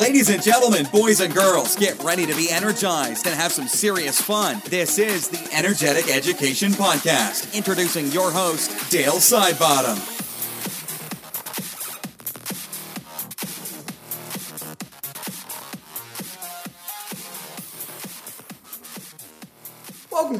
Ladies and gentlemen, boys and girls, get ready to be energized and have some serious fun. This is the Energetic Education Podcast. Introducing your host, Dale Sidebottom.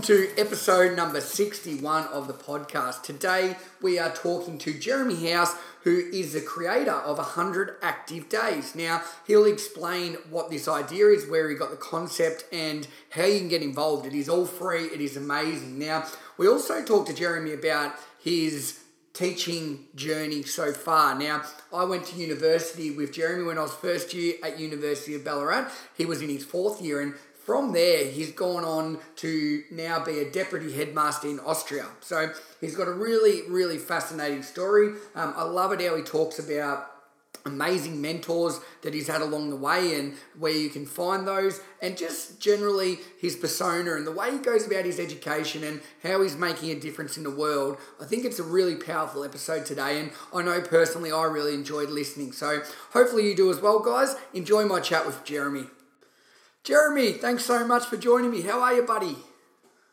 To episode number 61 of the podcast. Today we are talking to Jeremy House, who is the creator of 100 Active Days. Now, he'll explain what this idea is, where he got the concept, and how you can get involved. It is all free, it is amazing. Now, we also talked to Jeremy about his teaching journey so far. Now, I went to university with Jeremy when I was first year at University of Ballarat. He was in his fourth year, and from there, he's gone on to now be a deputy headmaster in Austria. So he's got a really, really fascinating story. Um, I love it how he talks about amazing mentors that he's had along the way and where you can find those and just generally his persona and the way he goes about his education and how he's making a difference in the world i think it's a really powerful episode today and i know personally i really enjoyed listening so hopefully you do as well guys enjoy my chat with jeremy Jeremy, thanks so much for joining me. How are you, buddy?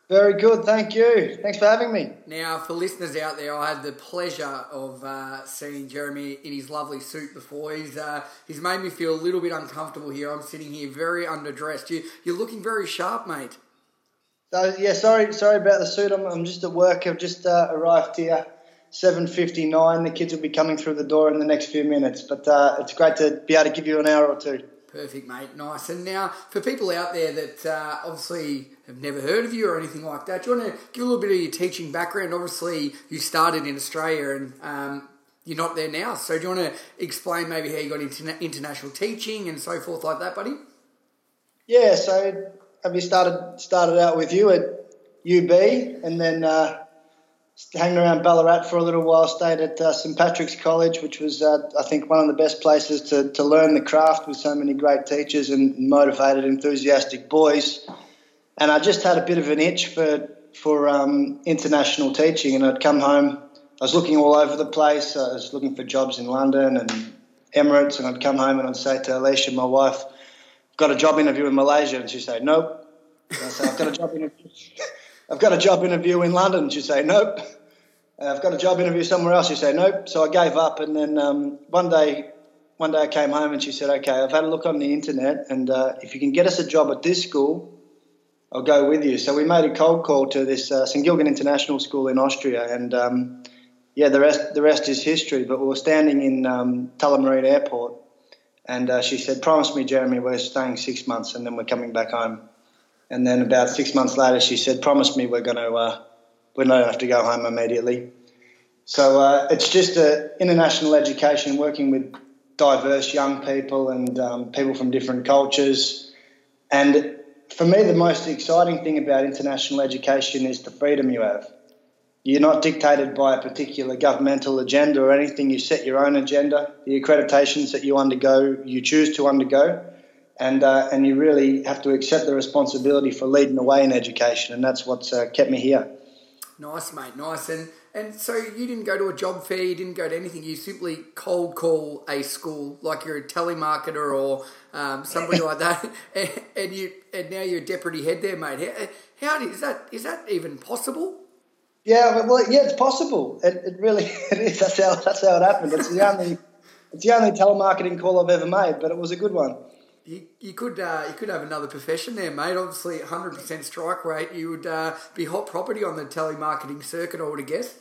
Very good, thank you. Thanks for having me. Now, for listeners out there, I had the pleasure of uh, seeing Jeremy in his lovely suit before. He's uh, he's made me feel a little bit uncomfortable here. I'm sitting here very underdressed. You you're looking very sharp, mate. So yeah, sorry sorry about the suit. I'm, I'm just at work. I've just uh, arrived here. 7.59. The kids will be coming through the door in the next few minutes. But uh, it's great to be able to give you an hour or two. Perfect, mate. Nice. And now, for people out there that uh, obviously have never heard of you or anything like that, do you want to give a little bit of your teaching background? Obviously, you started in Australia and um, you're not there now. So, do you want to explain maybe how you got into international teaching and so forth like that, buddy? Yeah. So, have you started started out with you at UB and then uh, hanging around Ballarat for a little while. Stayed at uh, St Patrick's College, which was, uh, I think, one of the best places to, to learn the craft with so many great teachers and motivated, enthusiastic boys. And I just had a bit of an itch for for um, international teaching, and I'd come home. I was looking all over the place. I was looking for jobs in London and Emirates, and I'd come home and I'd say to Alicia, my wife, "Got a job interview in Malaysia," and she'd say, "Nope." And I'd say, "I've got a job interview." I've got a job interview in London. She'd say, nope. I've got a job interview somewhere else. She'd say, nope. So I gave up. And then um, one day, one day I came home and she said, okay, I've had a look on the internet. And uh, if you can get us a job at this school, I'll go with you. So we made a cold call to this uh, St Gilgen International School in Austria. And um, yeah, the rest, the rest is history. But we were standing in um, Tullamarine Airport. And uh, she said, promise me, Jeremy, we're staying six months and then we're coming back home. And then about six months later, she said, "Promise me we're going to uh, we don't have to go home immediately." So uh, it's just a international education, working with diverse young people and um, people from different cultures. And for me, the most exciting thing about international education is the freedom you have. You're not dictated by a particular governmental agenda or anything. You set your own agenda. The accreditations that you undergo, you choose to undergo and uh, and you really have to accept the responsibility for leading the way in education, and that's what's uh, kept me here. Nice, mate. Nice. And and so you didn't go to a job fair, you didn't go to anything. You simply cold call a school like you're a telemarketer or um, somebody like that, and, and, you and now you're deputy head there, mate. How, how is that? Is that even possible? Yeah, well, yeah, it's possible. It, it really it is. That's how that's how it happened. It's the only it's the only telemarketing call I've ever made, but it was a good one you, you could uh, you could have another profession there, mate. Obviously, hundred percent strike rate. You would uh, be hot property on the telemarketing circuit, I would have guessed.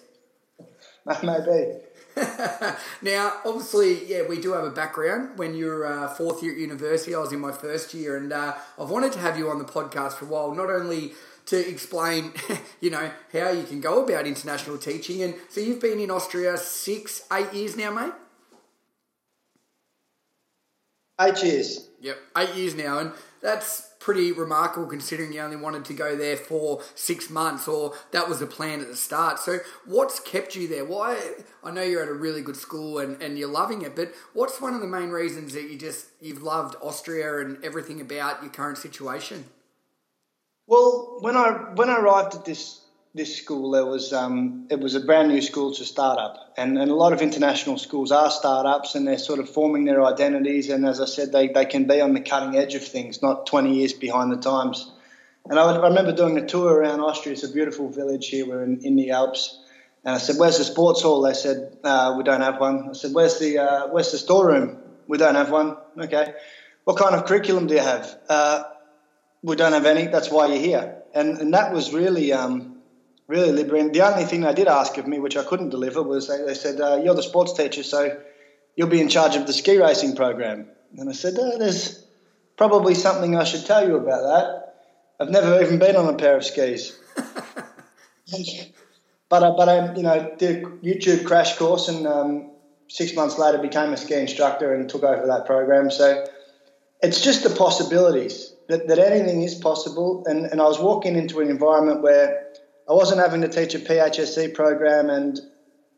Maybe. now, obviously, yeah, we do have a background. When you're uh, fourth year at university, I was in my first year, and uh, I've wanted to have you on the podcast for a while. Not only to explain, you know, how you can go about international teaching, and so you've been in Austria six, eight years now, mate. Eight years. Yep, eight years now, and that's pretty remarkable considering you only wanted to go there for six months, or that was the plan at the start. So, what's kept you there? Why? I know you're at a really good school and, and you're loving it, but what's one of the main reasons that you just you've loved Austria and everything about your current situation? Well, when I when I arrived at this this school, there was um, it was a brand new school to start up, and, and a lot of international schools are startups, and they're sort of forming their identities. And as I said, they, they can be on the cutting edge of things, not 20 years behind the times. And I, would, I remember doing a tour around Austria. It's a beautiful village here. We're in, in the Alps. And I said, "Where's the sports hall?" They said, uh, "We don't have one." I said, "Where's the uh, Where's the storeroom?" We don't have one. Okay. What kind of curriculum do you have? Uh, we don't have any. That's why you're here. And and that was really um, really liberating. The only thing they did ask of me, which I couldn't deliver, was they, they said, uh, "You're the sports teacher, so you'll be in charge of the ski racing program." And I said, uh, "There's probably something I should tell you about that. I've never even been on a pair of skis." but I, but I, you know, did a YouTube crash course, and um, six months later became a ski instructor and took over that program. So it's just the possibilities that, that anything is possible. And, and I was walking into an environment where I wasn't having to teach a PHSE program and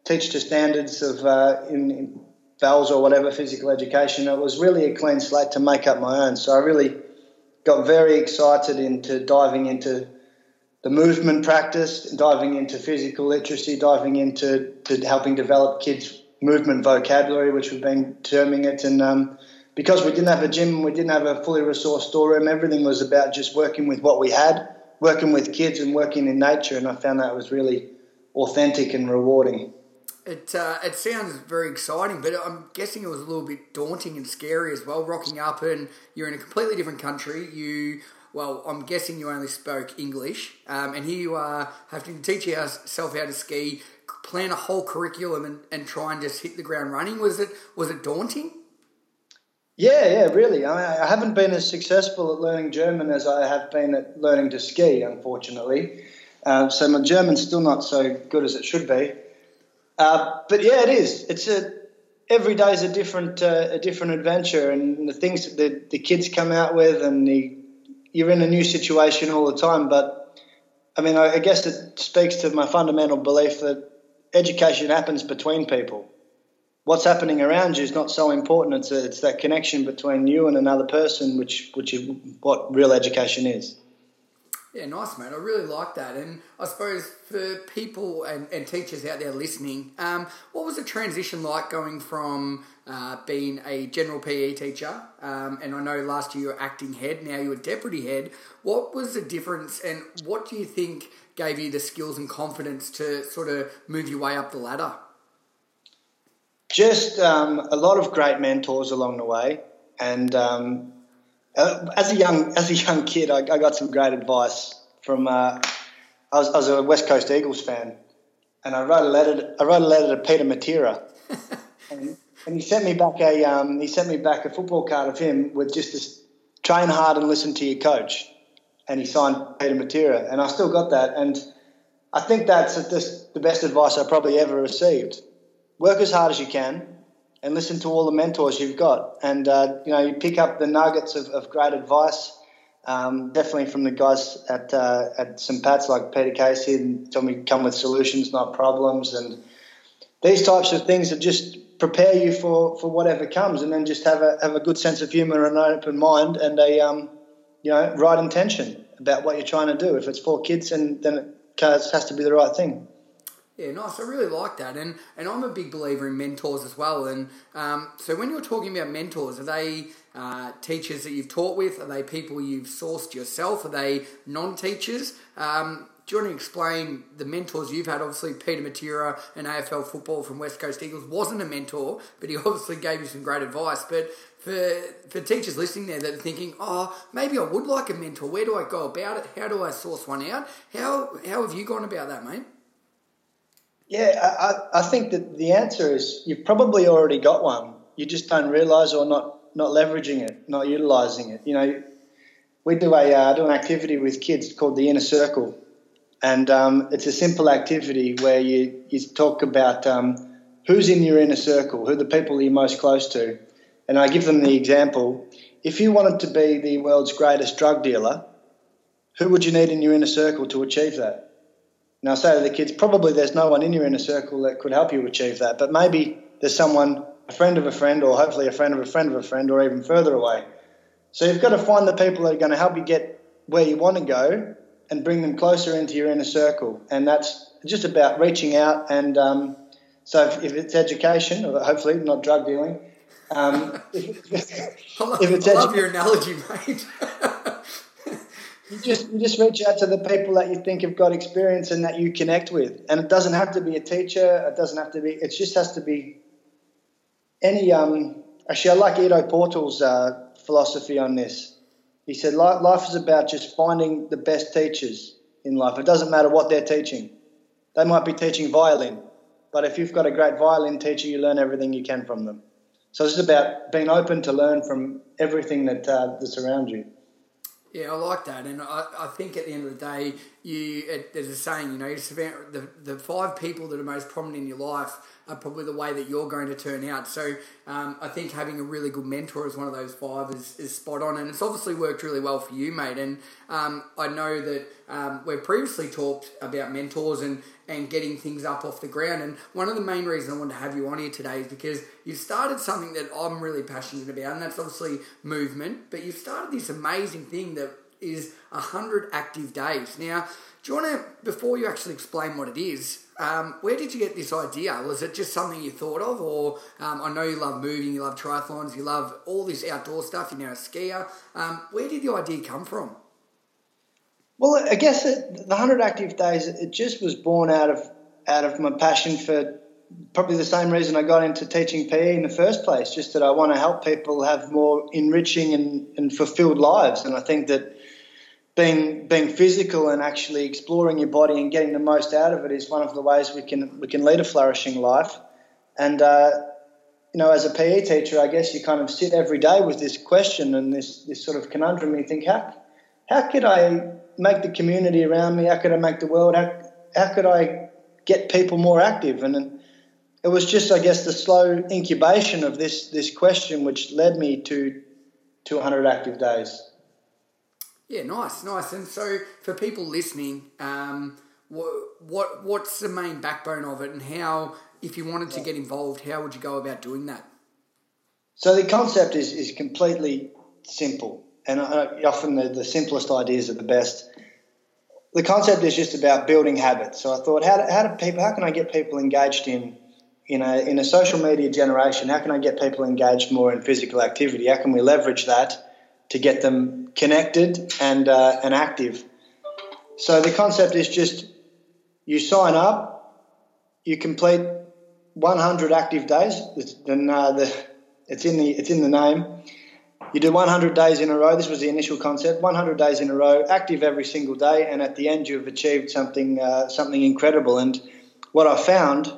teach to standards of uh, in, in VELS or whatever physical education. It was really a clean slate to make up my own. So I really got very excited into diving into the movement practice, diving into physical literacy, diving into to helping develop kids' movement vocabulary, which we've been terming it. And um, because we didn't have a gym, we didn't have a fully resourced storeroom. Everything was about just working with what we had working with kids and working in nature, and I found that was really authentic and rewarding. It, uh, it sounds very exciting, but I'm guessing it was a little bit daunting and scary as well. Rocking up and you're in a completely different country. You, well, I'm guessing you only spoke English, um, and here you are having to teach yourself how to ski, plan a whole curriculum, and, and try and just hit the ground running. Was it was it daunting? Yeah, yeah, really. I, mean, I haven't been as successful at learning German as I have been at learning to ski, unfortunately. Uh, so my German's still not so good as it should be. Uh, but yeah, it is. It's a every day is a different uh, a different adventure, and the things that the, the kids come out with, and the, you're in a new situation all the time. But I mean, I, I guess it speaks to my fundamental belief that education happens between people what's happening around you is not so important. It's a, it's that connection between you and another person, which which is what real education is. Yeah, nice, mate. I really like that. And I suppose for people and, and teachers out there listening, um, what was the transition like going from uh, being a general PE teacher? Um, and I know last year you were acting head, now you're deputy head. What was the difference, and what do you think gave you the skills and confidence to sort of move your way up the ladder? Just um, a lot of great mentors along the way, and um, uh, as a young as a young kid, I, I got some great advice from. Uh, I, was, I was a West Coast Eagles fan, and I wrote a letter. To, I wrote a letter to Peter Matera, and, and, he sent me back a um, he sent me back a football card of him with just this train hard and listen to your coach, and he signed Peter Matera, and I still got that, and I think that's the best advice I probably ever received work as hard as you can and listen to all the mentors you've got. And, uh, you know, you pick up the nuggets of, of great advice, um, definitely from the guys at, uh, at St. Pat's like Peter Casey and told me come with solutions, not problems. And these types of things that just prepare you for, for whatever comes and then just have a, have a good sense of humour and an open mind and a, um, you know, right intention about what you're trying to do. If it's for kids, and then it has to be the right thing. Yeah, nice. I really like that, and and I'm a big believer in mentors as well. And um, so when you're talking about mentors, are they uh, teachers that you've taught with? Are they people you've sourced yourself? Are they non-teachers? Um, do you want to explain the mentors you've had? Obviously, Peter Matera, an AFL football from West Coast Eagles, wasn't a mentor, but he obviously gave you some great advice. But for for teachers listening there that are thinking, oh, maybe I would like a mentor. Where do I go about it? How do I source one out? How how have you gone about that, mate? Yeah, I, I think that the answer is you've probably already got one. You just don't realise or not not leveraging it, not utilising it. You know, we do a uh, do an activity with kids called the inner circle, and um, it's a simple activity where you you talk about um, who's in your inner circle, who are the people you're most close to, and I give them the example. If you wanted to be the world's greatest drug dealer, who would you need in your inner circle to achieve that? And I say to the kids, probably there's no one in your inner circle that could help you achieve that, but maybe there's someone, a friend of a friend, or hopefully a friend of a friend of a friend, or even further away. So you've got to find the people that are going to help you get where you want to go, and bring them closer into your inner circle. And that's just about reaching out. And um, so if, if, it's education, or hopefully not drug dealing, um, if, if, it's I love edu- your analogy, mate. you just you just reach out to the people that you think have got experience and that you connect with, and it doesn't have to be a teacher. It doesn't have to be. It just has to be any. Um, actually, I like Ido Portal's uh, philosophy on this. He said life is about just finding the best teachers in life. It doesn't matter what they're teaching. They might be teaching violin, but if you've got a great violin teacher, you learn everything you can from them. So it's about being open to learn from everything that uh, that's around you. Yeah, I like that, and I, I think at the end of the day, you it, there's a saying, you know, the the five people that are most prominent in your life are probably the way that you're going to turn out. So um, I think having a really good mentor as one of those five is, is spot on, and it's obviously worked really well for you, mate. And um, I know that um, we've previously talked about mentors and and getting things up off the ground. And one of the main reasons I wanted to have you on here today is because you've started something that I'm really passionate about, and that's obviously movement. But you've started this amazing thing that is 100 active days. Now, do you want to, before you actually explain what it is, um, where did you get this idea? Was it just something you thought of, or um, I know you love moving, you love triathlons, you love all this outdoor stuff, you're now a skier. Um, where did the idea come from? Well, I guess it, the 100 active days, it just was born out of out of my passion for probably the same reason I got into teaching PE in the first place, just that I want to help people have more enriching and, and fulfilled lives. And I think that being being physical and actually exploring your body and getting the most out of it is one of the ways we can we can lead a flourishing life. And uh, you know, as a PE teacher, I guess you kind of sit every day with this question and this this sort of conundrum. You think, how how could I make the community around me? How could I make the world? How, how could I get people more active? And it was just, I guess, the slow incubation of this this question which led me to 200 active days. Yeah, nice, nice. And so, for people listening, um, what, what what's the main backbone of it, and how, if you wanted to get involved, how would you go about doing that? So the concept is is completely simple, and often the, the simplest ideas are the best. The concept is just about building habits. So I thought, how do, how do people? How can I get people engaged in in a, in a social media generation, how can I get people engaged more in physical activity? How can we leverage that to get them connected and, uh, and active? So the concept is just you sign up, you complete 100 active days, then uh, the, it's, in the, it's in the name. You do 100 days in a row. This was the initial concept. 100 days in a row, active every single day, and at the end you've achieved something uh, something incredible. And what I found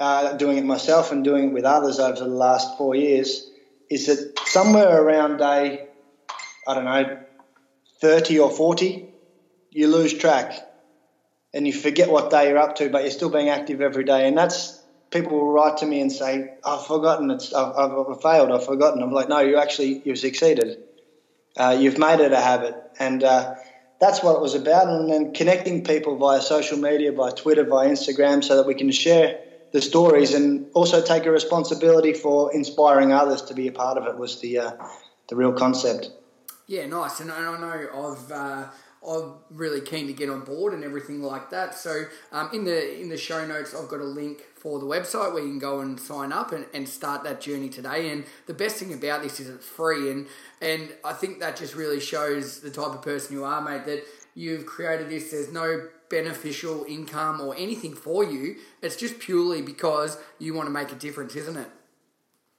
uh, doing it myself and doing it with others over the last four years, is that somewhere around day, I don't know, 30 or 40, you lose track and you forget what day you're up to, but you're still being active every day. And that's people will write to me and say, "I've forgotten. It's I've, I've failed. I've forgotten." I'm like, "No, you actually you've succeeded. Uh, you've made it a habit." And uh, that's what it was about. And then connecting people via social media, by Twitter, via Instagram, so that we can share the stories and also take a responsibility for inspiring others to be a part of it was the uh, the real concept. Yeah, nice. And, I know I've. Uh, I'm really keen to get on board and everything like that. So um, in the in the show notes, I've got a link for the website where you can go and sign up and, and start that journey today. And the best thing about this is it's free, and and I think that just really shows the type of person you are, mate. That you've created this. There's no beneficial income or anything for you. It's just purely because you want to make a difference, isn't it?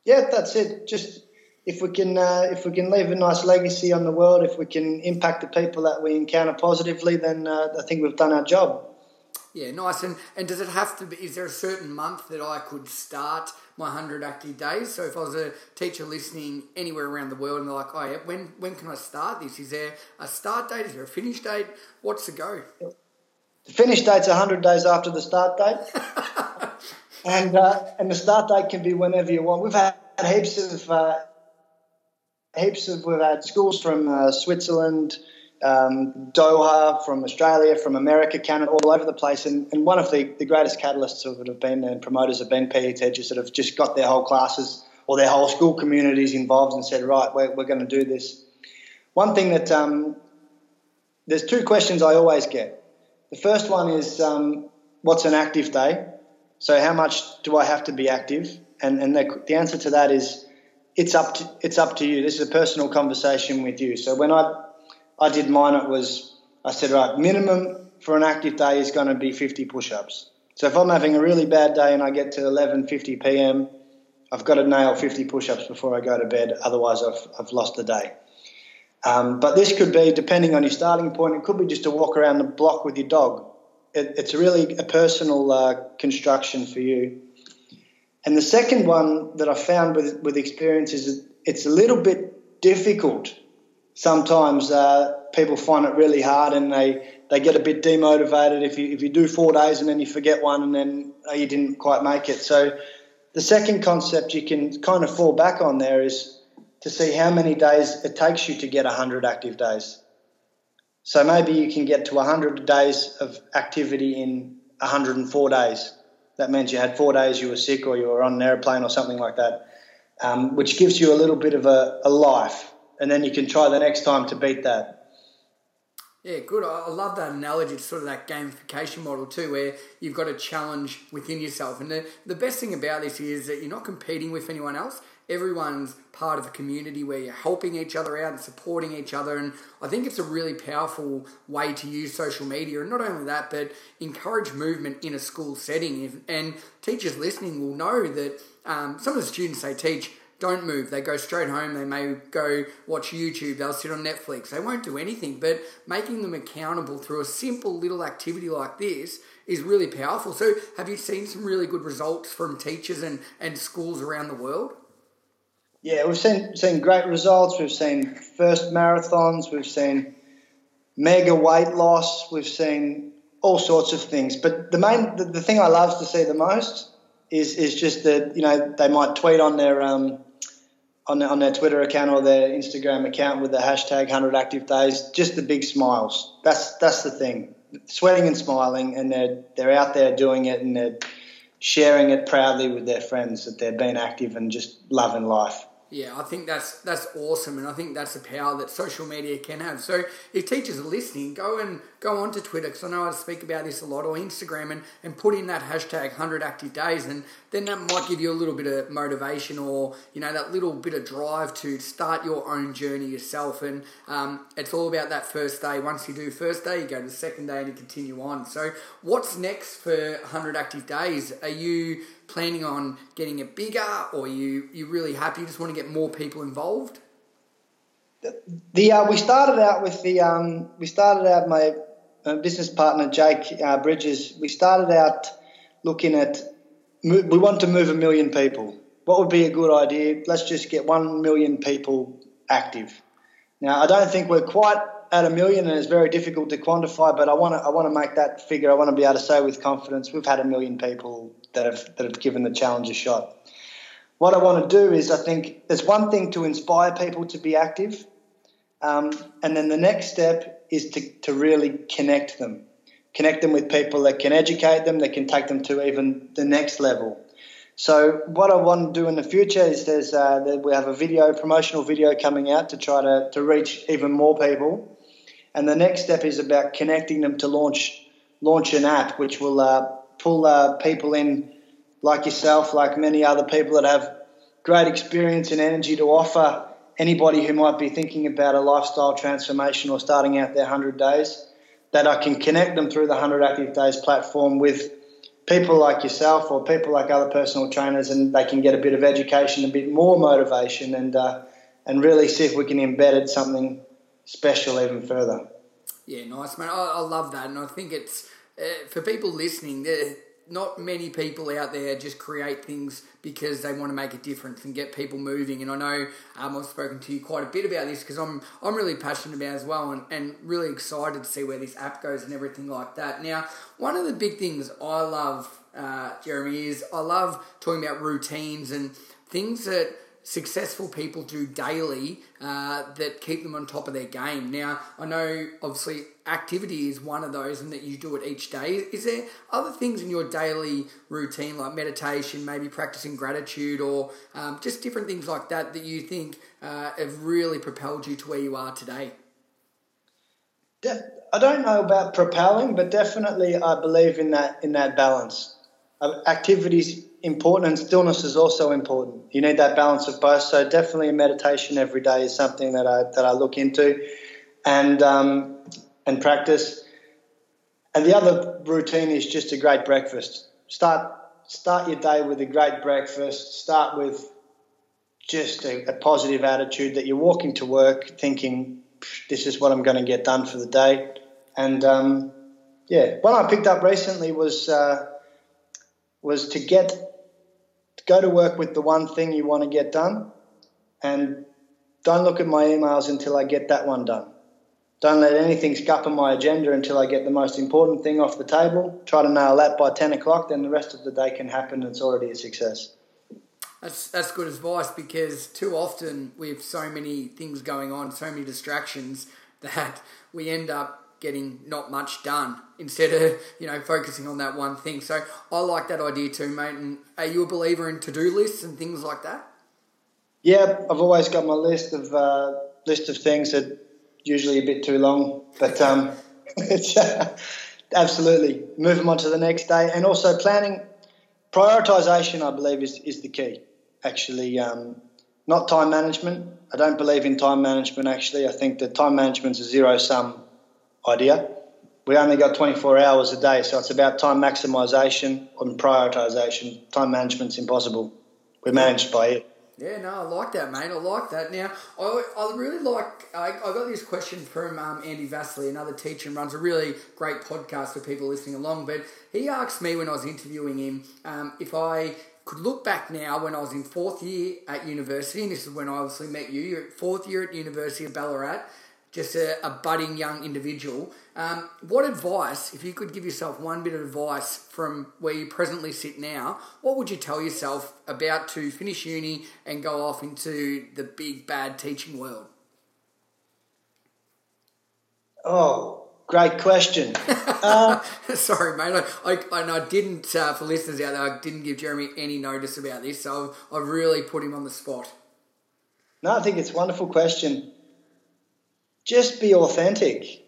Yeah, that's it. Just if we can uh, if we can leave a nice legacy on the world, if we can impact the people that we encounter positively, then uh, I think we've done our job. Yeah, nice. And and does it have to be? Is there a certain month that I could start my hundred active days? So if I was a teacher listening anywhere around the world and they're like, oh yeah, when when can I start this? Is there a start date? Is there a finish date? What's the go? The finish date's 100 days after the start date. and uh, and the start date can be whenever you want. We've had heaps of uh, heaps of we've had schools from uh, Switzerland, um, Doha, from Australia, from America, Canada, all over the place. And, and one of the, the greatest catalysts of it have been and promoters have been PE teachers that have just got their whole classes or their whole school communities involved and said, right, we're, we're going to do this. One thing that um, there's two questions I always get. The first one is, um, what's an active day? So how much do I have to be active? And and the, the answer to that is, it's up to it's up to you. This is a personal conversation with you. So when I I did mine, it was I said right minimum for an active day is going to be 50 push-ups. So if I'm having a really bad day and I get to 11:50 p.m., I've got to nail 50 push-ups before I go to bed. Otherwise, I've I've lost the day. Um, but this could be, depending on your starting point, it could be just to walk around the block with your dog. It, it's really a personal uh, construction for you. And the second one that I found with, with experience is it's a little bit difficult. Sometimes uh, people find it really hard and they, they get a bit demotivated if you, if you do four days and then you forget one and then uh, you didn't quite make it. So the second concept you can kind of fall back on there is to see how many days it takes you to get 100 active days. So maybe you can get to 100 days of activity in 104 days. That means you had four days you were sick or you were on an airplane or something like that, um, which gives you a little bit of a, a life. And then you can try the next time to beat that. Yeah, good. I love that analogy. It's sort of that gamification model too, where you've got a challenge within yourself. And the, the best thing about this is that you're not competing with anyone else everyone's part of a community where you're helping each other out and supporting each other. And I think it's a really powerful way to use social media. And not only that, but encourage movement in a school setting. And teachers listening will know that um, some of the students they teach don't move. They go straight home. They may go watch YouTube. They'll sit on Netflix. They won't do anything. But making them accountable through a simple little activity like this is really powerful. So, have you seen some really good results from teachers and, and schools around the world? Yeah, we've seen seen great results. We've seen first marathons. We've seen mega weight loss. We've seen all sorts of things. But the main, the, the thing I love to see the most is is just that you know they might tweet on their um, on their, on their Twitter account or their Instagram account with the hashtag 100 active days. Just the big smiles. That's that's the thing. Sweating and smiling, and they're they're out there doing it, and they're sharing it proudly with their friends that they've been active and just loving life. Yeah, I think that's that's awesome, and I think that's the power that social media can have. So, if teachers are listening, go and go onto Twitter because I know I speak about this a lot, or Instagram, and, and put in that hashtag hundred active days, and then that might give you a little bit of motivation, or you know that little bit of drive to start your own journey yourself. And um, it's all about that first day. Once you do first day, you go to the second day, and you continue on. So, what's next for hundred active days? Are you planning on getting it bigger, or you you really happy? You just want to get more people involved. The, the uh, we started out with the um, we started out my uh, business partner Jake uh, Bridges. We started out looking at we want to move a million people. What would be a good idea? Let's just get one million people active. Now I don't think we're quite at a million, and it's very difficult to quantify. But I want to I want to make that figure. I want to be able to say with confidence we've had a million people that have that have given the challenge a shot. What I want to do is, I think there's one thing to inspire people to be active, um, and then the next step is to, to really connect them, connect them with people that can educate them, that can take them to even the next level. So what I want to do in the future is there's uh, we have a video promotional video coming out to try to, to reach even more people, and the next step is about connecting them to launch launch an app which will uh, pull uh, people in like yourself, like many other people that have great experience and energy to offer anybody who might be thinking about a lifestyle transformation or starting out their 100 days, that I can connect them through the 100 Active Days platform with people like yourself or people like other personal trainers, and they can get a bit of education, a bit more motivation, and uh, and really see if we can embed it something special even further. Yeah, nice, man. I, I love that, and I think it's uh, for people listening. There not many people out there just create things because they want to make a difference and get people moving. And I know um, I've spoken to you quite a bit about this because I'm I'm really passionate about as well, and, and really excited to see where this app goes and everything like that. Now, one of the big things I love, uh, Jeremy, is I love talking about routines and things that successful people do daily uh, that keep them on top of their game. Now, I know obviously activity is one of those and that you do it each day. Is there other things in your daily routine like meditation, maybe practicing gratitude, or um, just different things like that that you think uh, have really propelled you to where you are today? I don't know about propelling, but definitely I believe in that in that balance. Uh, activities important and stillness is also important. You need that balance of both. So definitely meditation every day is something that I that I look into, and um, and practice. And the other routine is just a great breakfast. Start start your day with a great breakfast. Start with just a, a positive attitude that you're walking to work thinking, this is what I'm going to get done for the day. And um, yeah, one I picked up recently was uh, was to get to go to work with the one thing you want to get done, and don't look at my emails until I get that one done. Don't let anything scupper my agenda until I get the most important thing off the table. Try to nail that by 10 o'clock, then the rest of the day can happen and it's already a success. That's, that's good advice because too often with so many things going on, so many distractions, that we end up getting not much done instead of you know focusing on that one thing. So I like that idea too, mate. And are you a believer in to do lists and things like that? Yeah, I've always got my list of uh, list of things that usually a bit too long, but um, it's uh, absolutely them on to the next day, and also planning prioritization. I believe is is the key. Actually, um, not time management. I don't believe in time management. Actually, I think that time management is a zero sum idea. We only got 24 hours a day, so it's about time maximisation and prioritisation. Time management's impossible. We're managed by it. Yeah, no, I like that, mate. I like that. Now, I, I really like. I, I got this question from um, Andy Vasily, another teacher, and runs a really great podcast for people listening along. But he asked me when I was interviewing him um, if I could look back now when I was in fourth year at university, and this is when I obviously met you. You're at fourth year at University of Ballarat just a, a budding young individual. Um, what advice, if you could give yourself one bit of advice from where you presently sit now, what would you tell yourself about to finish uni and go off into the big bad teaching world? Oh, great question. Uh, Sorry, mate. I, I, and I didn't, uh, for listeners out there, I didn't give Jeremy any notice about this, so I've really put him on the spot. No, I think it's a wonderful question just be authentic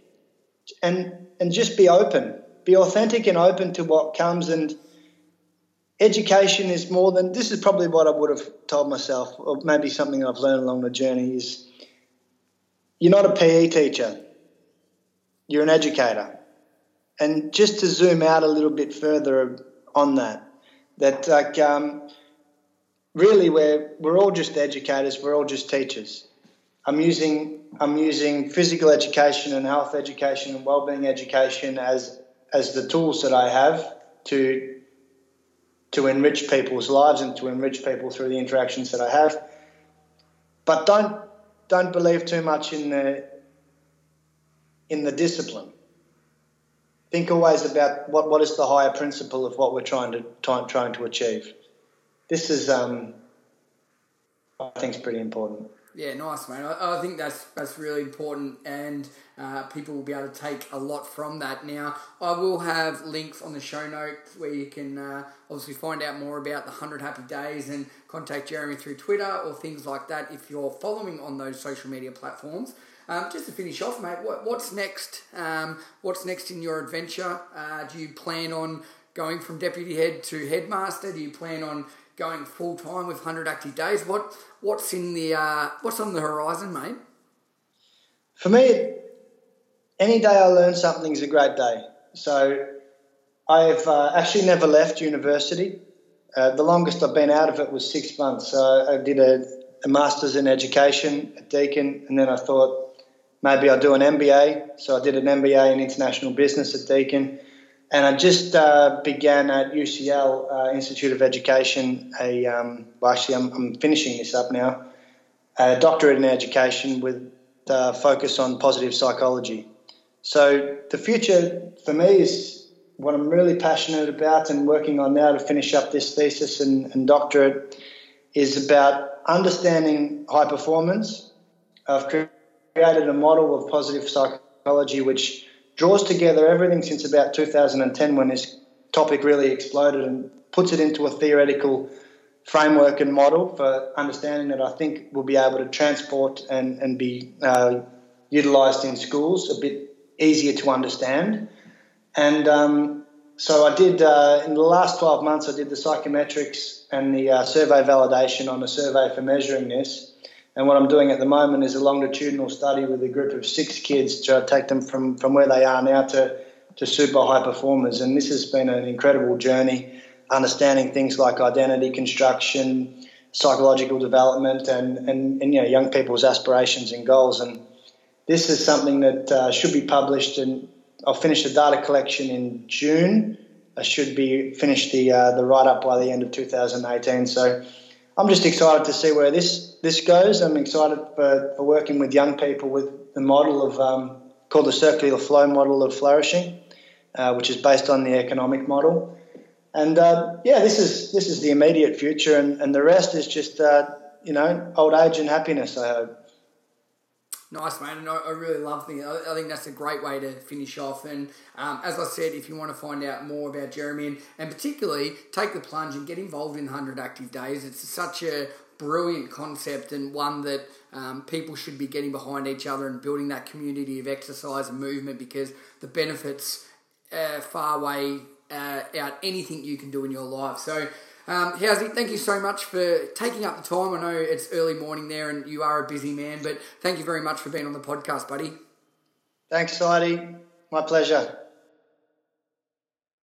and and just be open. Be authentic and open to what comes and education is more than this is probably what i would have told myself or maybe something i've learned along the journey is you're not a pe teacher. You're an educator. And just to zoom out a little bit further on that that like um, really we're we're all just educators. We're all just teachers. I'm using I'm using physical education and health education and wellbeing education as as the tools that I have to to enrich people's lives and to enrich people through the interactions that I have. But don't don't believe too much in the in the discipline. Think always about what, what is the higher principle of what we're trying to trying, trying to achieve. This is um, I think is pretty important. Yeah, nice, mate. I, I think that's that's really important, and uh, people will be able to take a lot from that. Now, I will have links on the show notes where you can uh, obviously find out more about the 100 Happy Days and contact Jeremy through Twitter or things like that if you're following on those social media platforms. Um, just to finish off, mate, what, what's next? Um, what's next in your adventure? Uh, do you plan on going from deputy head to headmaster? Do you plan on going full time with 100 active days? What what's in the uh, what's on the horizon, mate? For me, any day I learn something is a great day. So I've uh, actually never left university. Uh, the longest I've been out of it was six months. So I did a, a master's in education at Deakin, and then I thought maybe I'll do an MBA. So I did an MBA in international business at Deakin and I just uh, began at UCL uh, Institute of Education. A um, well, actually, I'm, I'm, finishing this up now. A doctorate in education with uh, focus on positive psychology. So the future for me is what I'm really passionate about and working on now to finish up this thesis and, and doctorate is about understanding high performance. I've created a model of positive psychology which draws together everything since about 2010 when this topic really exploded and puts it into a theoretical framework and model for understanding that I think we'll be able to transport and, and be uh, utilised in schools a bit easier to understand. And um, so I did uh, in the last 12 months. I did the psychometrics and the uh, survey validation on a survey for measuring this. And what I'm doing at the moment is a longitudinal study with a group of six kids to take them from, from where they are now to, to super high performers. And this has been an incredible journey, understanding things like identity construction, psychological development, and, and, and you know, young people's aspirations and goals. And this is something that uh, should be published and I'll finish the data collection in June. I should be finished the uh, the write up by the end of 2018. So I'm just excited to see where this this goes. I'm excited for, for working with young people with the model of um, called the circular flow model of flourishing, uh, which is based on the economic model. And uh, yeah, this is this is the immediate future, and, and the rest is just uh, you know old age and happiness. I hope. Nice, man. And I, I really love the. I, I think that's a great way to finish off. And um, as I said, if you want to find out more about Jeremy and, and particularly take the plunge and get involved in 100 active days, it's such a brilliant concept and one that um, people should be getting behind each other and building that community of exercise and movement because the benefits uh, far way uh, out anything you can do in your life. So um, Housey, thank you so much for taking up the time. I know it's early morning there and you are a busy man, but thank you very much for being on the podcast, buddy. Thanks, Heidi. My pleasure.